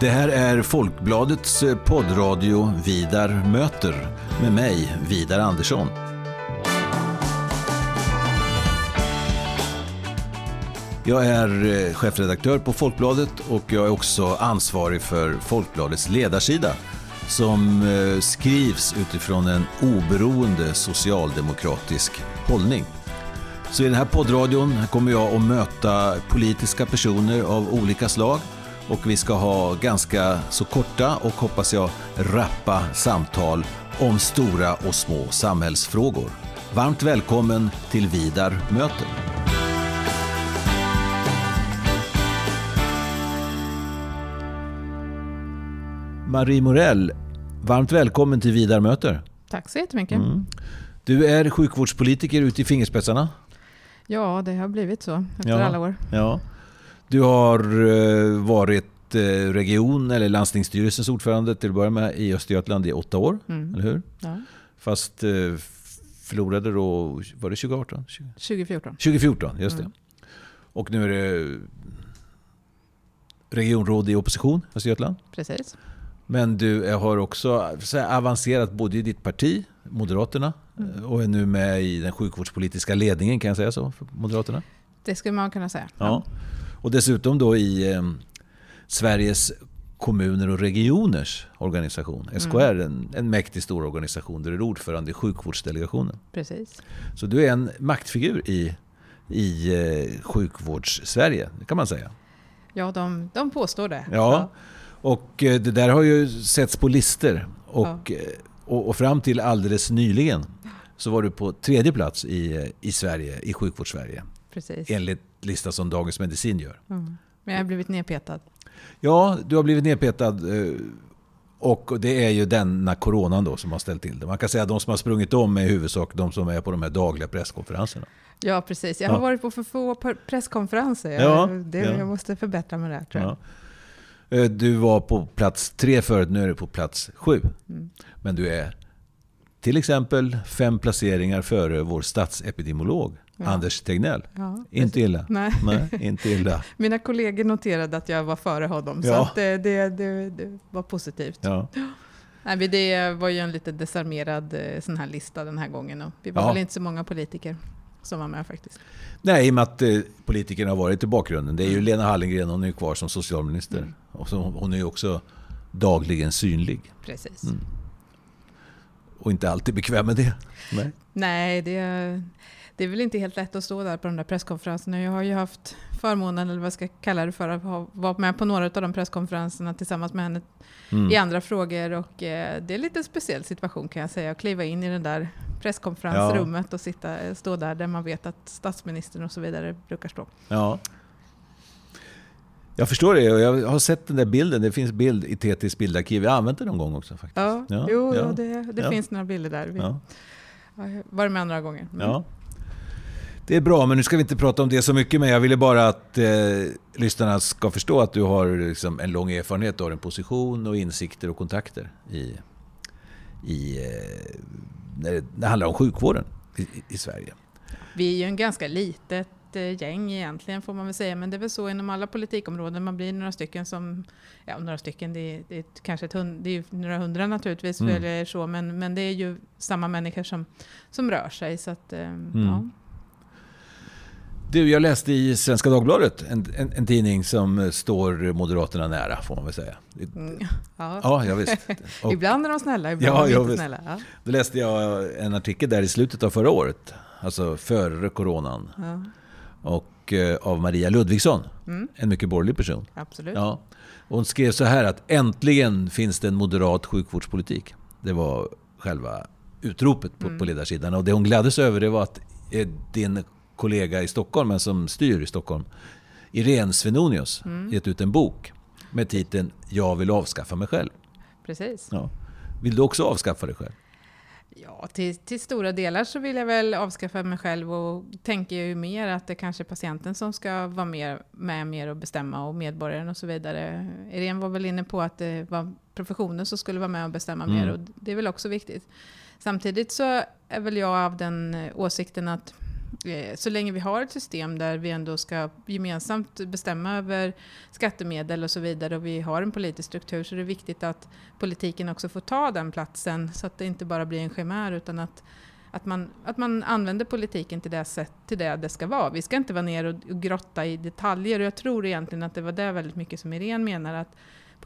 Det här är Folkbladets eh, poddradio Vidar möter med mig, Vidar Andersson. Jag är eh, chefredaktör på Folkbladet och jag är också ansvarig för Folkbladets ledarsida som eh, skrivs utifrån en oberoende socialdemokratisk hållning. Så i den här poddradion kommer jag att möta politiska personer av olika slag och vi ska ha ganska så korta och hoppas jag rappa samtal om stora och små samhällsfrågor. Varmt välkommen till Vidar möter. Marie Morell, varmt välkommen till Vidar möter. Tack så jättemycket. Mm. Du är sjukvårdspolitiker ute i fingerspetsarna. Ja, det har blivit så efter ja, alla år. Ja. Du har eh, varit eh, region eller landstingsstyrelsens ordförande till att börja med i Östergötland i åtta år, mm. eller hur? Ja. Fast eh, förlorade då, var det 2018? 2014. 2014, just mm. det. Och nu är det regionråd i opposition, Östergötland. Precis. Men du har också avancerat både i ditt parti, Moderaterna, mm. och är nu med i den sjukvårdspolitiska ledningen, kan jag säga så, för Moderaterna? Det skulle man kunna säga. Ja. Och dessutom då i eh, Sveriges kommuner och regioners organisation. SKR, mm. en, en mäktig stor organisation där du är ordförande i sjukvårdsdelegationen. Precis. Så du är en maktfigur i, i eh, sjukvårds-Sverige, kan man säga. Ja, de, de påstår det. Ja. ja. Och eh, det där har ju setts på lister. Och, ja. Eh, och, och, fram till alldeles nyligen så var du på tredje plats i, eh, i Sverige, i sjukvårdssverige. Precis. Enligt listan som Dagens Medicin gör. Mm. Men jag har blivit nedpetad. Ja, du har blivit nedpetad. Och det är ju denna coronan då som har ställt till det. Man kan säga att de som har sprungit om är i huvudsak de som är på de här dagliga presskonferenserna. Ja, precis. Jag har ja. varit på för få presskonferenser. Ja, det, ja. Jag måste förbättra mig där tror jag. Eh, du var på plats tre förut, nu är du på plats sju. Mm. Men du är till exempel fem placeringar före vår statsepidemiolog ja. Anders Tegnell. Ja, inte illa. Nej. Nej. inte illa. Mina kollegor noterade att jag var före honom, ja. så det, det, det, det, var positivt. Ja. Nej, det var ju en lite desarmerad eh, sån här lista den här gången och vi var väl inte så många politiker som var med faktiskt. Nej, i och med att eh, politikerna har varit i bakgrunden. Det är ju mm. Lena Hallengren, hon är kvar som socialminister. Mm. Och så, hon är ju också dagligen synlig. Precis. Mm. Och inte alltid bekväm med det. Nej, Nej det, det är väl inte helt lätt att stå där på de där presskonferenserna. Jag har ju haft förmånen, eller vad ska jag kalla det för, att vara med på några av de presskonferenserna tillsammans med henne mm. i andra frågor. Och eh, det är en lite speciell situation kan jag säga, att kliva in i den där presskonferensrummet ja. och sitta, stå där, där man vet att statsministern och så vidare brukar stå. Ja. Jag förstår det och jag har sett den där bilden. Det finns bild i TTs bildarkiv. Jag har använt den någon gång också faktiskt. Ja, ja. jo, ja. det, det finns några bilder där. Vi ja. har varit med några gånger. Men. Ja. Det är bra, men nu ska vi inte prata om det så mycket. Men jag ville bara att eh, lyssnarna ska förstå att du har liksom, en lång erfarenhet. Har en position och insikter och kontakter i, i, eh, när, det, när det handlar om sjukvården i, i Sverige. Vi är ju en ganska litet eh, gäng egentligen får man väl säga, men det är väl så inom alla politikområden. Man blir några stycken som, ja några stycken, det är, det är kanske ett hund, det är några hundra naturligtvis, mm. eller så, men, men det är ju samma människor som, som rör sig. Så att, mm. ja. Du, jag läste i Svenska Dagbladet, en, en, en, tidning som står Moderaterna nära, får man väl säga. Mm, ja. ja, ja visst. Och, ibland är de snälla, ibland ja, är de inte snälla. Ja. Då läste jag en artikel där i slutet av förra året, alltså före coronan. Ja. Och eh, av Maria Ludvigsson, mm. en mycket borgerlig person. Absolut. Ja. hon skrev så här att äntligen finns det en moderat sjukvårdspolitik. Det var själva utropet på, mm. på ledarsidan. Och det hon gladdes över det var att eh, din kollega i Stockholm, men som styr i Stockholm, Irene Svenonius, mm. gett ut en bok med titeln Jag vill avskaffa mig själv. Precis. Ja. Vill du också avskaffa dig själv? Ja, till, till, stora delar så vill jag väl avskaffa mig själv och tänker ju mer att det kanske är patienten som ska vara med, med mer och bestämma och medborgaren och så vidare. Irene var väl inne på att det var professionen som skulle vara med och bestämma mm. mer och det är väl också viktigt. Samtidigt så är väl jag av den åsikten att Eh, så länge vi har ett system där vi ändå ska gemensamt bestämma över skattemedel och så vidare och vi har en politisk struktur så är det viktigt att politiken också får ta den platsen så att det inte bara blir en chimär utan att att man, att man använder politiken till det, sätt, till det det ska vara. Vi ska inte vara ner och, och grotta i detaljer och jag tror egentligen att det var det väldigt mycket som Irene menar att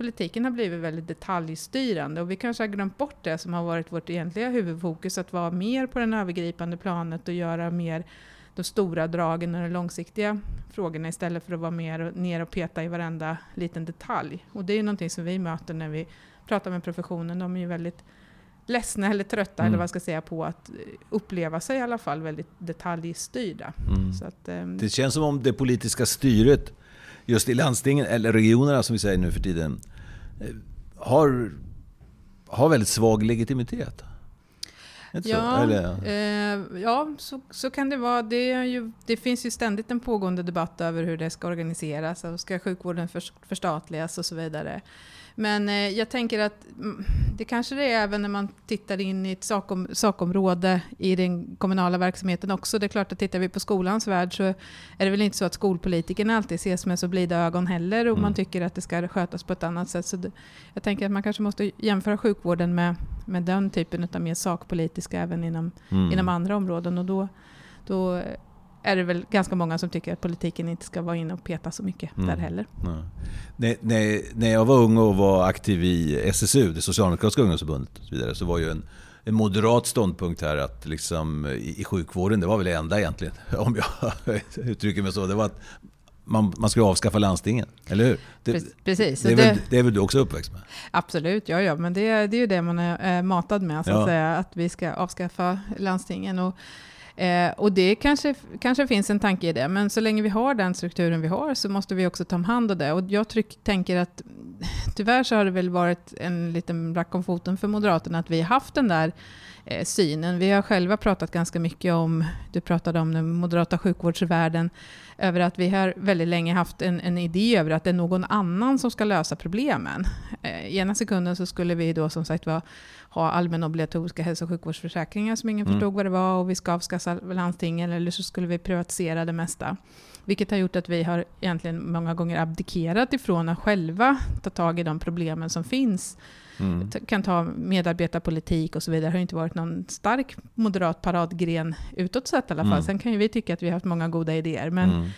politiken har blivit väldigt detaljstyrande och vi kanske har glömt bort det som har varit vårt egentliga huvudfokus, att vara mer på den övergripande planet och göra mer de stora dragen och de långsiktiga frågorna istället för att vara mer ner och peta i varenda liten detalj. Och det är ju någonting som vi möter när vi pratar med professionen. De är ju väldigt ledsna eller trötta, mm. eller vad jag ska säga, på att uppleva sig i alla fall väldigt detaljstyrda. Mm. Att, um, det känns som om det politiska styret just i landstingen, eller regionerna som vi säger nu för tiden, har, har väldigt svag legitimitet. Ja, eh, ja så, så kan det vara. Det, ju, det finns ju ständigt en pågående debatt över hur det ska organiseras. Och ska sjukvården för, förstatligas och så vidare. Men eh, jag tänker att mm, det kanske det är även när man tittar in i ett sakom, sakområde i den kommunala verksamheten också. Det är klart att tittar vi på skolans värld så är det väl inte så att skolpolitikerna alltid ses med så blida ögon heller och mm. man tycker att det ska skötas på ett annat sätt. Så det, jag tänker att man kanske måste jämföra sjukvården med, med den typen av mer sakpolitiska även inom, mm. inom andra områden. Och då, då är det väl ganska många som tycker att politiken inte ska vara inne och peta så mycket mm. där heller. Nej. När, när jag var ung och var aktiv i SSU, det Socialdemokratiska ungdomsförbundet, och så, vidare, så var ju en, en moderat ståndpunkt här att liksom, i, i sjukvården, det var väl det enda egentligen, om jag uttrycker mig så, det var att man, man skulle avskaffa landstingen, eller hur? Det, Precis. Det är, väl, det är väl du också uppväxt med? Absolut, ja, ja men det, det är ju det man är matad med, så att ja. säga, att vi ska avskaffa landstingen. Och, Eh, och det kanske, kanske finns en tanke i det, men så länge vi har den strukturen vi har så måste vi också ta hand om det. Och jag tryck, tänker att tyvärr så har det väl varit en liten black om foten för Moderaterna att vi har haft den där eh, synen. Vi har själva pratat ganska mycket om, du pratade om den moderata sjukvårdsvärlden, över att vi har väldigt länge haft en, en idé över att det är någon annan som ska lösa problemen. Eh, ena sekunden så skulle vi då som sagt var, ha allmän obligatoriska hälso och sjukvårdsförsäkringar som ingen mm. förstod vad det var och vi ska avskaffa landstingen eller så skulle vi privatisera det mesta. Vilket har gjort att vi har egentligen många gånger abdikerat ifrån att själva ta tag i de problemen som finns. Mm. Kan ta medarbetarpolitik och så vidare. Det har inte varit någon stark moderat paradgren utåt sett i alla fall. Mm. Sen kan ju vi tycka att vi har haft många goda idéer. Men mm.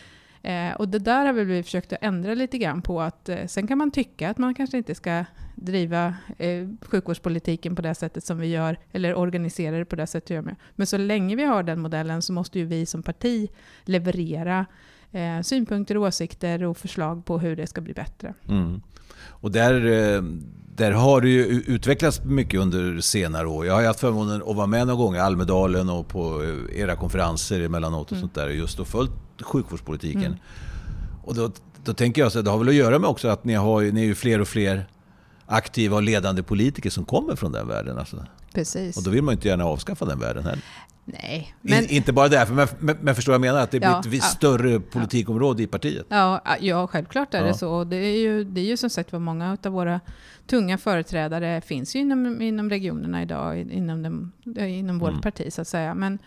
Eh, och det där har vi försökt att ändra lite grann på. Att, eh, sen kan man tycka att man kanske inte ska driva eh, sjukvårdspolitiken på det sättet som vi gör, eller organisera det på det sättet vi gör. Men så länge vi har den modellen så måste ju vi som parti leverera eh, synpunkter, åsikter och förslag på hur det ska bli bättre. Mm. Och där, eh, där har det ju utvecklats mycket under senare år. Jag har haft förmånen att vara med någon gång i Almedalen och på eh, era konferenser emellanåt och mm. sånt där. Just och följt sjukvårdspolitiken. Mm. Och då, då tänker jag att det har väl att göra med också att ni, har, ni är ju fler och fler aktiva och ledande politiker som kommer från den världen. Alltså. Precis. Och då vill man inte gärna avskaffa den världen heller. Nej. Men... In, inte bara därför, men, men, men förstår jag menar? Att det blir ja, ett ja, större politikområde ja. i partiet. Ja, ja självklart är det så. Det är, ju, det är ju som sagt vad många av våra tunga företrädare finns ju inom, inom regionerna idag, inom, dem, inom vårt mm. parti så att säga. Men,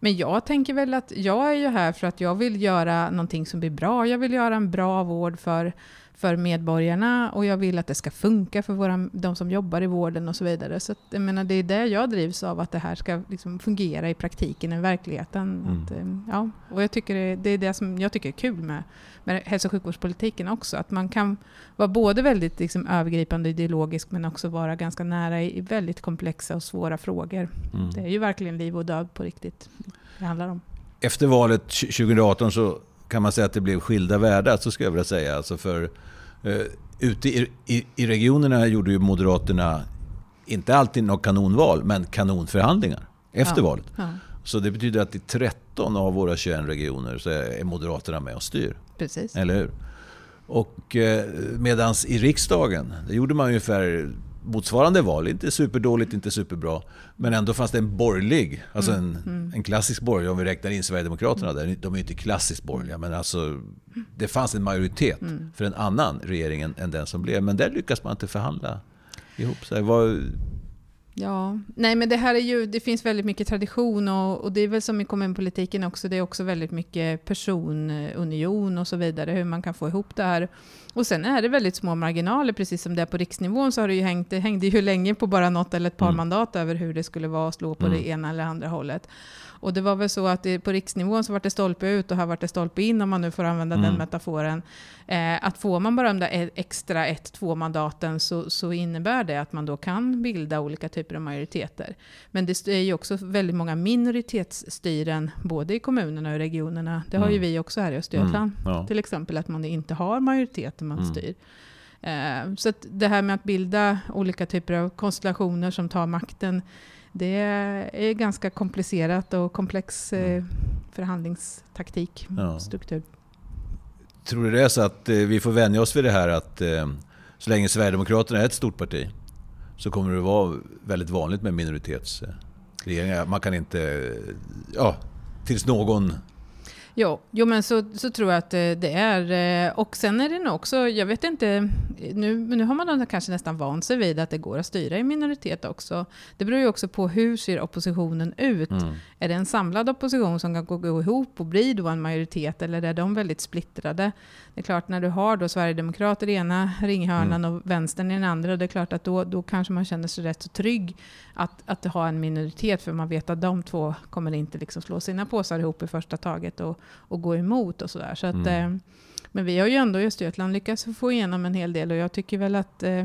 men jag tänker väl att jag är ju här för att jag vill göra någonting som blir bra. Jag vill göra en bra vård för för medborgarna och jag vill att det ska funka för våra, de som jobbar i vården och så vidare. Så att, jag menar, det är det jag drivs av, att det här ska liksom fungera i praktiken, i verkligheten. Mm. Att, eh, ja, och jag tycker det, det, är det som jag tycker är kul med, med hälso och sjukvårdspolitiken också. Att man kan vara både väldigt liksom, övergripande och ideologisk men också vara ganska nära i, i väldigt komplexa och svåra frågor. Mm. Det är ju verkligen liv och död på riktigt det handlar om. Efter valet 2018 så kan man säga att det blev skilda världar, så skulle jag vilja säga. Alltså för Uh, ute i, i, i, regionerna gjorde ju Moderaterna inte alltid något kanonval, men kanonförhandlingar efter ja. valet. Ja. Så det betyder att i 13 av våra 21 regioner så är Moderaterna med och styr. Precis. Eller hur? Och eh, medans i riksdagen, det gjorde man ungefär motsvarande val. Inte superdåligt, inte superbra. Men ändå fanns det en borgerlig, alltså en, mm. mm. en klassisk borgerlig, om vi räknar in Sverigedemokraterna där. De är ju inte klassiskt borgerliga, men alltså det fanns en majoritet mm. för en annan regering än, än, den som blev. Men där lyckas man inte förhandla ihop sig. Ja, nej men det här är ju, det finns väldigt mycket tradition och, och, det är väl som i kommunpolitiken också, det är också väldigt mycket personunion och så vidare, hur man kan få ihop det här. Och sen är det väldigt små marginaler, precis som det är på riksnivån så har det ju hängt, det hängde ju länge på bara något eller ett par mm. mandat över hur det skulle vara att slå på mm. det ena eller andra hållet. Och det var väl så att det, på riksnivån så var det stolpe ut och här var det stolpe in, om man nu får använda mm. den metaforen. Eh, att får man bara de där e- extra ett, två mandaten så, så innebär det att man då kan bilda olika typer av majoriteter. Men det är ju också väldigt många minoritetsstyren, både i kommunerna och i regionerna. Det har mm. ju vi också här i Östergötland. Mm. Ja. Till exempel att man inte har majoritet när man mm. styr. Eh, så det här med att bilda olika typer av konstellationer som tar makten det är ganska komplicerat och komplex eh, mm. förhandlingstaktik, ja. struktur. Tror du det är så att eh, vi får vänja oss vid det här att eh, så länge Sverigedemokraterna är ett stort parti så kommer det vara väldigt vanligt med minoritetsregeringar. Man kan inte... Ja, tills någon Jo, jo men så, så tror jag att eh, det är. Eh, och sen är det nog också, jag vet inte, nu, nu har man kanske nästan vant sig vid att det går att styra i minoritet också. Det beror ju också på hur ser oppositionen ut. Mm. Är det en samlad opposition som kan gå ihop och bli då en majoritet eller är de väldigt splittrade? Det är klart när du har då Sverigedemokrater i ena ringhörnan mm. och vänstern i den andra, det är klart att då, då kanske man känner sig rätt så trygg att, att ha en minoritet för man vet att de två kommer inte liksom slå sina påsar ihop i första taget och, och gå emot och sådär. Så att, mm. eh, men vi har ju ändå i Östergötland lyckats få igenom en hel del och jag tycker väl att eh,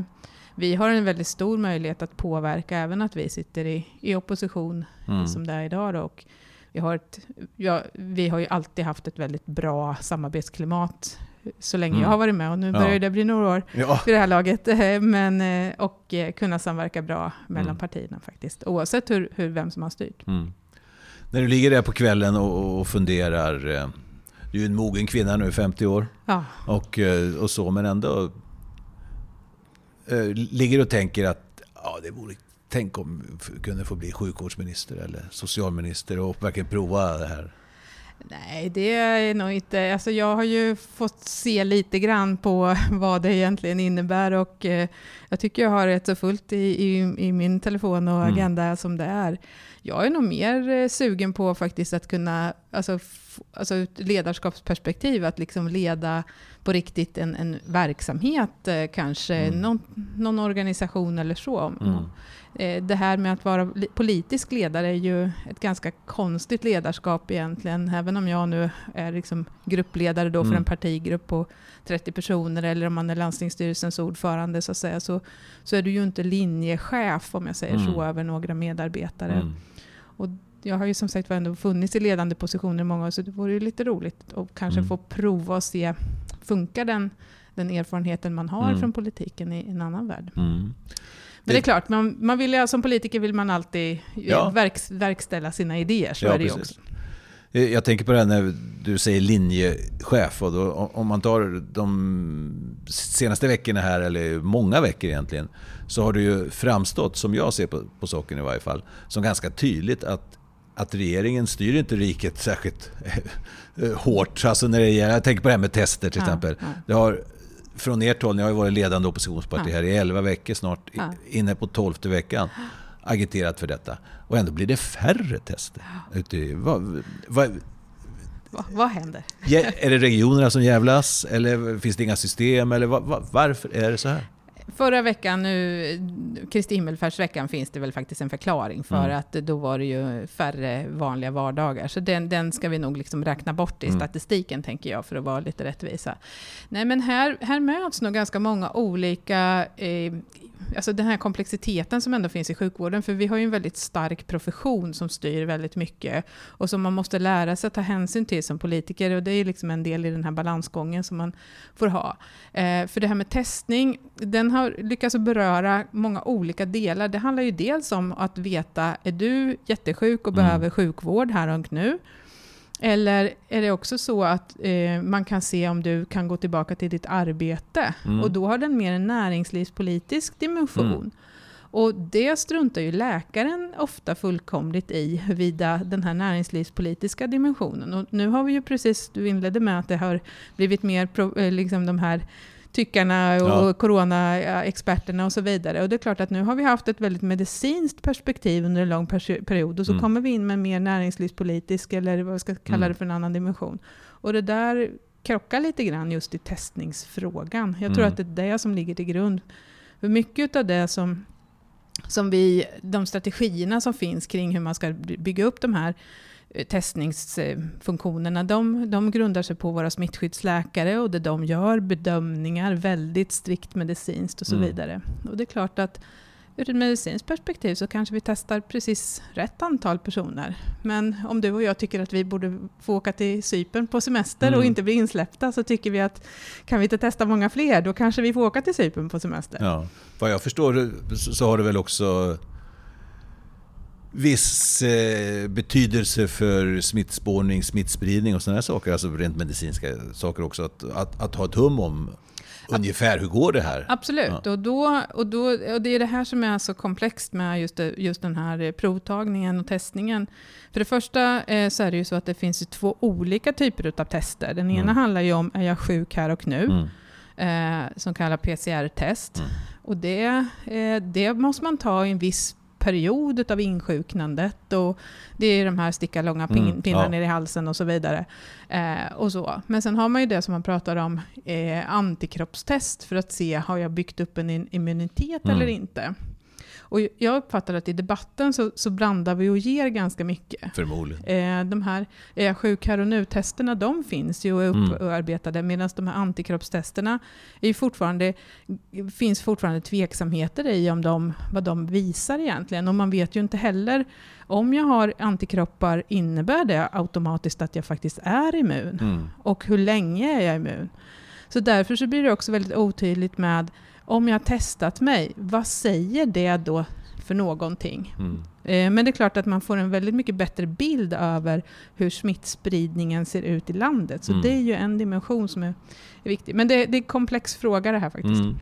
vi har en väldigt stor möjlighet att påverka även att vi sitter i, i opposition mm. som det är idag. Då. Och vi, har ett, ja, vi har ju alltid haft ett väldigt bra samarbetsklimat så länge mm. jag har varit med och nu börjar ja. det bli några år ja. vid det här laget. Men, eh, och eh, kunna samverka bra mellan mm. partierna faktiskt, oavsett hur, hur, vem som har styrt. Mm. När du ligger där på kvällen och, och funderar, eh, du är en mogen kvinna nu, 50 år, ja. och, och så, men ändå ligger och tänker att ja, det vore Tänk om vi kunde få bli sjukvårdsminister eller socialminister och verkligen prova det här. Nej, det är nog inte... Alltså jag har ju fått se lite grann på vad det egentligen innebär och eh, jag tycker jag har rätt så fullt i, i, i min telefon och mm. agenda mm. som det är. Jag är nog mer eh, sugen på faktiskt att kunna, alltså, alltså ett ledarskapsperspektiv, att liksom leda på riktigt en, en verksamhet, eh, kanske mm. någon, någon, organisation eller så. Mm. Eh, det här med att vara politisk ledare är ju ett ganska konstigt ledarskap egentligen, även om jag nu är liksom gruppledare då för mm. en partigrupp på 30 personer, eller om man är landstingsstyrelsens ordförande så att säga, så, så är du ju inte linjechef, om jag säger mm. så, över några medarbetare. Och jag har ju som sagt ändå funnits i ledande positioner många år, så det vore ju lite roligt att kanske mm. få prova och se, funkar den, den erfarenheten man har mm. från politiken i en annan värld? Mm. Men det är klart, man, man vill, som politiker vill man alltid ja. verk, verkställa sina idéer. Så ja, är det precis. också. Eh, jag tänker på det här när du säger linjechef. Och då, om man tar de senaste veckorna här, eller många veckor egentligen, så har det ju framstått, som jag ser på, på saken i varje fall, som ganska tydligt att, att regeringen styr inte riket särskilt eh, hårt. Alltså när det gäller, jag tänker på det här med tester till ja, exempel. Ja. Det har från ert håll, ni har ju varit ledande oppositionsparti här i 11 veckor snart, ja. inne på 12 veckan, agiterat för detta. Och ändå blir det färre tester. Vad, vad, Va, vad händer? Är det regionerna som jävlas? Eller finns det inga system? Eller var, varför är det så här? Förra veckan, nu, Kristi himmelfärdsveckan, finns det väl faktiskt en förklaring för mm. att då var det ju färre vanliga vardagar. Så den, den ska vi nog liksom räkna bort i mm. statistiken, tänker jag, för att vara lite rättvisa. Nej, men här, här möts nog ganska många olika eh, alltså den här komplexiteten som ändå finns i sjukvården, för vi har ju en väldigt stark profession som styr väldigt mycket och som man måste lära sig att ta hänsyn till som politiker och det är liksom en del i den här balansgången som man får ha. Eh, för det här med testning, den har lyckats beröra många olika delar. Det handlar ju dels om att veta, är du jättesjuk och mm. behöver sjukvård här och nu? Eller är det också så att eh, man kan se om du kan gå tillbaka till ditt arbete? Mm. Och då har den mer en näringslivspolitisk dimension. Mm. Och det struntar ju läkaren ofta fullkomligt i, huruvida den här näringslivspolitiska dimensionen. Och nu har vi ju precis, du inledde med att det har blivit mer, liksom de här tyckarna och ja. coronaexperterna och så vidare. Och det är klart att nu har vi haft ett väldigt medicinskt perspektiv under en lång period och så mm. kommer vi in med mer näringslivspolitisk, eller vad vi ska kalla mm. det för en annan dimension. Och det där krockar lite grann just i testningsfrågan. Jag tror mm. att det är det som ligger till grund. För mycket av det som, som vi, de strategierna som finns kring hur man ska bygga upp de här testningsfunktionerna, de, de grundar sig på våra smittskyddsläkare och det de gör bedömningar väldigt strikt medicinskt och så mm. vidare. Och det är klart att ur ett medicinskt perspektiv så kanske vi testar precis rätt antal personer. Men om du och jag tycker att vi borde få åka till Cypern på semester mm. och inte bli insläppta så tycker vi att kan vi inte testa många fler, då kanske vi får åka till Cypern på semester. Ja. Vad jag förstår så har det väl också viss eh, betydelse för smittspårning, smittspridning och sådana saker, alltså rent medicinska saker också. Att, att, att ha ett hum om ungefär hur går det här? Absolut, ja. och, då, och, då, och det är det här som är så komplext med just, det, just den här provtagningen och testningen. För det första eh, så är det ju så att det finns två olika typer av tester. Den ena mm. handlar ju om, är jag sjuk här och nu? Mm. Eh, som kallas PCR-test. Mm. Och det, eh, det måste man ta i en viss period av insjuknandet. Och det är de här sticka långa pin, mm, pinnar ja. ner i halsen och så vidare. Eh, och så. Men sen har man ju det som man pratar om, eh, antikroppstest för att se, har jag byggt upp en immunitet mm. eller inte? Och jag uppfattar att i debatten så, så blandar vi och ger ganska mycket. Förmodligen. Eh, de här eh, sjuk här och nu-testerna, de finns ju och är upparbetade, mm. medan de här antikroppstesterna är fortfarande, finns fortfarande tveksamheter i om de, vad de visar egentligen. Och man vet ju inte heller om jag har antikroppar, innebär det automatiskt att jag faktiskt är immun? Mm. Och hur länge är jag immun? Så därför så blir det också väldigt otydligt med om jag har testat mig, vad säger det då för någonting? Mm. Eh, men det är klart att man får en väldigt mycket bättre bild över hur smittspridningen ser ut i landet. Så mm. det är ju en dimension som är, är viktig. Men det, det, är en komplex fråga det här faktiskt. Mm.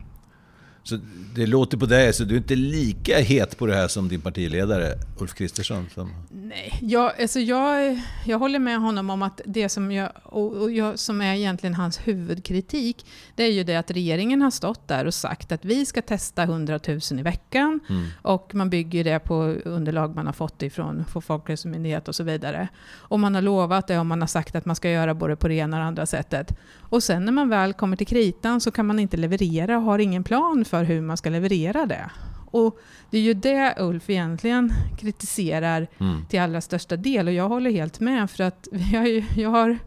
Så det låter på dig, så du är inte lika het på det här som din partiledare Ulf Kristersson? Som... Nej, jag, alltså jag, jag håller med honom om att det som, jag, och jag, som är egentligen hans huvudkritik, det är ju det att regeringen har stått där och sagt att vi ska testa 100 000 i veckan mm. och man bygger det på underlag man har fått ifrån Folkhälsomyndigheten och så vidare. Och man har lovat det och man har sagt att man ska göra både på det ena och det andra sättet. Och sen när man väl kommer till kritan så kan man inte leverera och har ingen plan för hur man ska leverera det. Och det är ju det Ulf egentligen kritiserar mm. till allra största del och jag håller helt med för att jag, jag har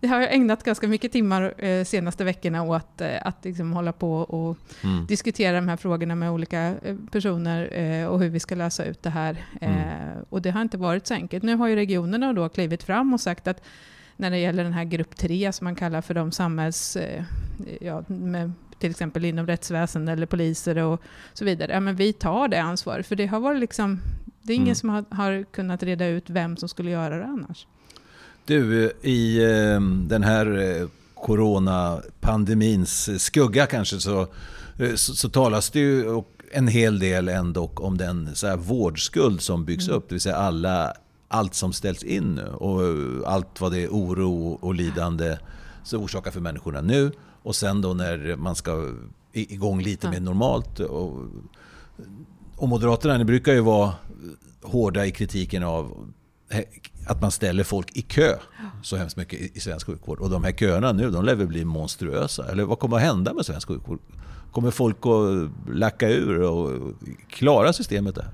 det har jag ägnat ganska mycket timmar eh, senaste veckorna åt eh, att liksom hålla på och mm. diskutera de här frågorna med olika eh, personer eh, och hur vi ska lösa ut det här. Mm. Eh, och det har inte varit så enkelt. Nu har ju regionerna då klivit fram och sagt att när det gäller den här grupp 3 som man kallar för de samhälls... Eh, ja, med, till exempel inom rättsväsendet eller poliser och så vidare. Ja, men vi tar det ansvaret, för det har varit liksom... Det är ingen mm. som har, har, kunnat reda ut vem som skulle göra det annars. Du, i ehm, den här eh, coronapandemins skugga kanske så, eh, så, så talas det ju en hel del ändå om den så här vårdskuld som byggs mm. upp. Det vill säga alla allt som ställs in nu och allt vad det är oro och lidande så orsakar för människorna nu. Och sen då när man ska igång lite ja. mer normalt. Och, och Moderaterna ni brukar ju vara hårda i kritiken av att man ställer folk i kö så hemskt mycket i svensk sjukvård. Och de här köerna nu, de lär väl bli monstruösa. Eller vad kommer att hända med svensk sjukvård? Kommer folk att lacka ur och klara systemet där?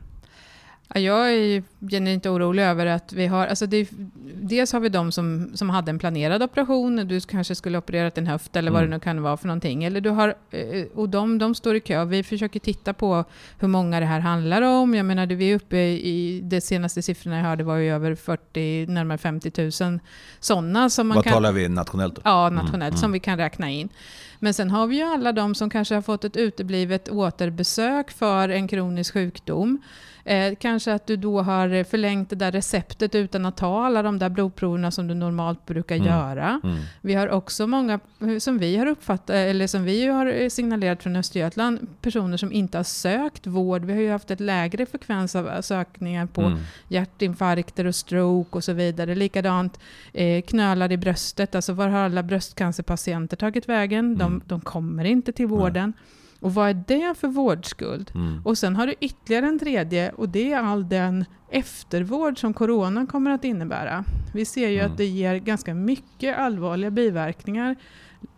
Jag är genuint orolig över att vi har, alltså det, dels har vi de som, som hade en planerad operation, du kanske skulle opererat en höft eller vad mm. det nu kan vara för någonting. Eller du har, eh, och de, de står i kö. Vi försöker titta på hur många det här handlar om. Jag menar, vi är uppe i, de senaste siffrorna jag hörde var ju över 40, närmare 50 000 sådana. Som man vad kan, talar vi nationellt då? Ja, nationellt, mm. som mm. vi kan räkna in. Men sen har vi ju alla de som kanske har fått ett uteblivet återbesök för en kronisk sjukdom. Eh, kanske att du då har förlängt det där receptet utan att ta alla de där blodproverna som du normalt brukar mm. göra. Mm. Vi har också många, som vi har uppfattat, eller som vi har signalerat från Östergötland, personer som inte har sökt vård. Vi har ju haft ett lägre frekvens av sökningar på mm. hjärtinfarkter och stroke och så vidare. Likadant eh, knölar i bröstet, alltså var har alla bröstcancerpatienter tagit vägen? De De, kommer inte till vården. Och vad är det för vårdskuld? Mm. Och sen har du ytterligare en tredje och det är all den eftervård som corona kommer att innebära. Vi ser ju Mm. att det ger ganska mycket allvarliga biverkningar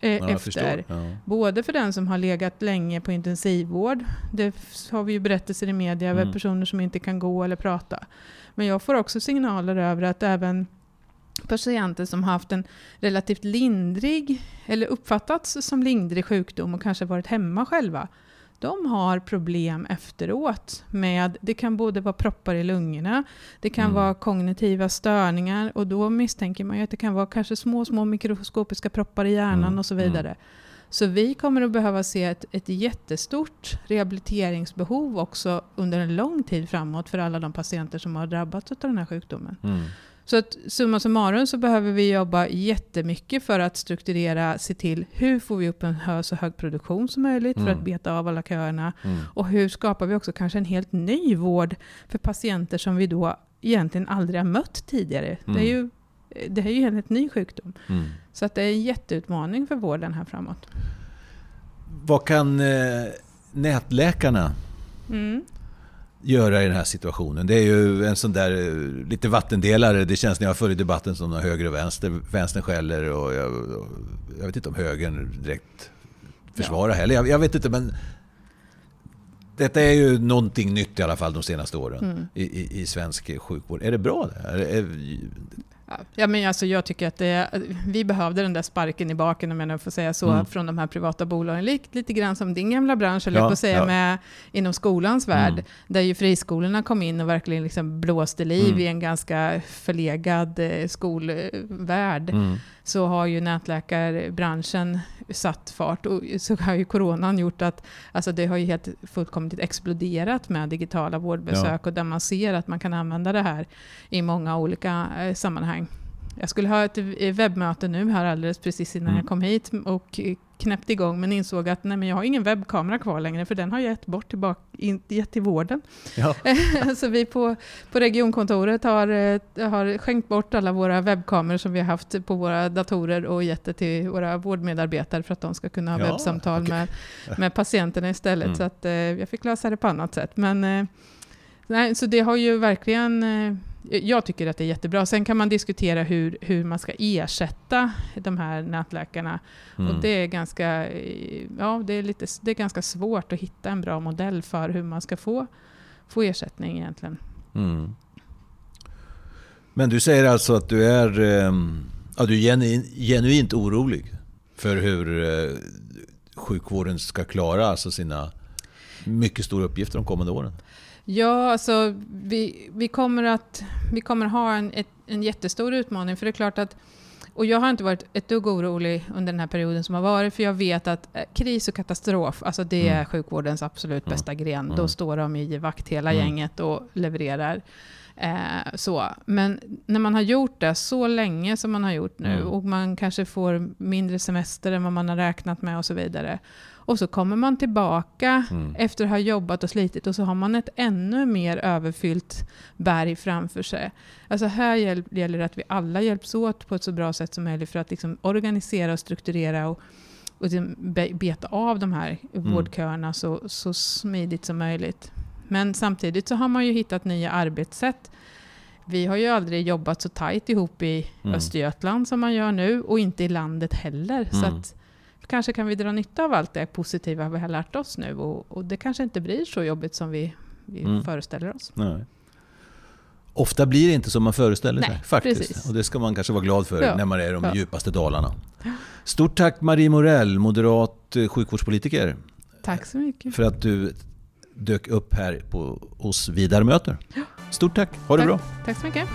eh, Ja, efter. Ja. Både för den som har legat länge på intensivvård, det har vi ju berättelser i media Mm. personer som inte kan gå eller prata. Men jag får också signaler över att även patienter som har haft en relativt lindrig, eller uppfattats som lindrig sjukdom och kanske varit hemma själva, de har problem efteråt med, det kan både vara proppar i lungorna, det kan Mm. vara kognitiva störningar och då misstänker man ju att det kan vara kanske små, små mikroskopiska proppar i hjärnan Mm, och så vidare. Så vi kommer att behöva se ett, ett jättestort rehabiliteringsbehov också under en lång tid framåt för alla de patienter som har drabbats av den här sjukdomen. Mm. Så att summa summarum så behöver vi jobba jättemycket för att strukturera, se till hur får vi upp en hö, så hög produktion som möjligt för Mm. att beta av alla köerna. Mm. Och hur skapar vi också kanske en helt ny vård för patienter som vi då egentligen aldrig har mött tidigare. Det är Mm. ju det är ju en helt ny sjukdom. Mm. Så att det är en jätteutmaning för vården här framåt. Vad kan eh, nätläkarna Mm. Göra i den här situationen? Det är ju en sån där eh, lite vattendelare. Det känns när jag följer debatten som någon höger och vänster. Vänstern skäller och jag, jag vet inte om högern direkt försvarar heller. Jag, jag vet inte men detta är ju någonting nytt i alla fall de senaste åren Mm. i, i, i svensk sjukvård. Är det bra det? Är, är, Ja, men alltså jag tycker att det, vi behövde den där sparken i baken, om jag nu får säga så, Mm. från de här privata bolagen. Lite, lite grann som din gamla bransch, eller Ja, jag på säga, ja. med, inom skolans värld, Mm. där ju friskolorna kom in och verkligen liksom blåste liv Mm. i en ganska förlegad eh, skolvärld. Så har ju nätläkarbranschen satt fart och så har ju coronan gjort att alltså det har ju helt fullkomligt exploderat med digitala vårdbesök och där man ser att man kan använda det här i många olika eh, sammanhang. Jag skulle ha ett eh, webbmöte nu här alldeles precis innan Mm. jag kom hit och knäppte igång men insåg att nej, men jag har ingen webbkamera kvar längre för den har jag gett bort tillbaka, in, gett till vården. ja. så vi på, på regionkontoret har, eh, har skänkt bort alla våra webbkameror som vi har haft på våra datorer och gett det till våra vårdmedarbetare för att de ska kunna ha Ja, webbsamtal okej. med, med patienterna istället. Mm. Så att, eh, jag fick lösa det på annat sätt. Men, eh, nej, så det har ju verkligen... Eh, jag tycker att det är jättebra. Sen kan man diskutera hur, hur man ska ersätta de här nätläkarna. Mm. Och det är, ganska, eh, ja, det, är lite, det är ganska svårt att hitta en bra modell för hur man ska få, få ersättning egentligen. Mm. Men du säger alltså att du är, ehm, ja, du är genu, genuint orolig för hur eh, sjukvården ska klara alltså sina mycket stora uppgifter de kommande åren. Ja, alltså vi, vi, kommer att vi kommer ha en, ett, en jättestor utmaning. För det är klart att, och jag har inte varit ett dugg orolig under den här perioden som har varit, för jag vet att eh, kris och katastrof, alltså det är Mm. sjukvårdens absolut Mm. bästa gren. Mm. Då står de i vakt hela Mm. gänget och levererar. Eh, så. Men när man har gjort det så länge som man har gjort nu Mm. och man kanske får mindre semester än vad man har räknat med och så vidare. Och så kommer man tillbaka Mm. efter att ha jobbat och slitit och så har man ett ännu mer överfyllt berg framför sig. Alltså här gäll- gäller det att vi alla hjälps åt på ett så bra sätt som möjligt för att liksom organisera och strukturera och, och liksom be- beta av de här Mm. vårdköerna så, så smidigt som möjligt. Men samtidigt så har man ju hittat nya arbetssätt. Vi har ju aldrig jobbat så tajt ihop i Mm. Östergötland som man gör nu och inte i landet heller. Så Mm. att kanske kan vi dra nytta av allt det positiva vi har lärt oss nu och, och det kanske inte blir så jobbigt som vi, vi Mm. föreställer oss. Nej. Ofta blir det inte som man föreställer sig Nej, faktiskt. precis. Och det ska man kanske vara glad för Ja. när man är i de Ja. djupaste dalarna. Stort tack Marie Morell, moderat eh, sjukvårdspolitiker, Tack så mycket. för att du dök upp här på, hos Vidar möter. Stort tack, ha det Tack. bra. Tack så mycket.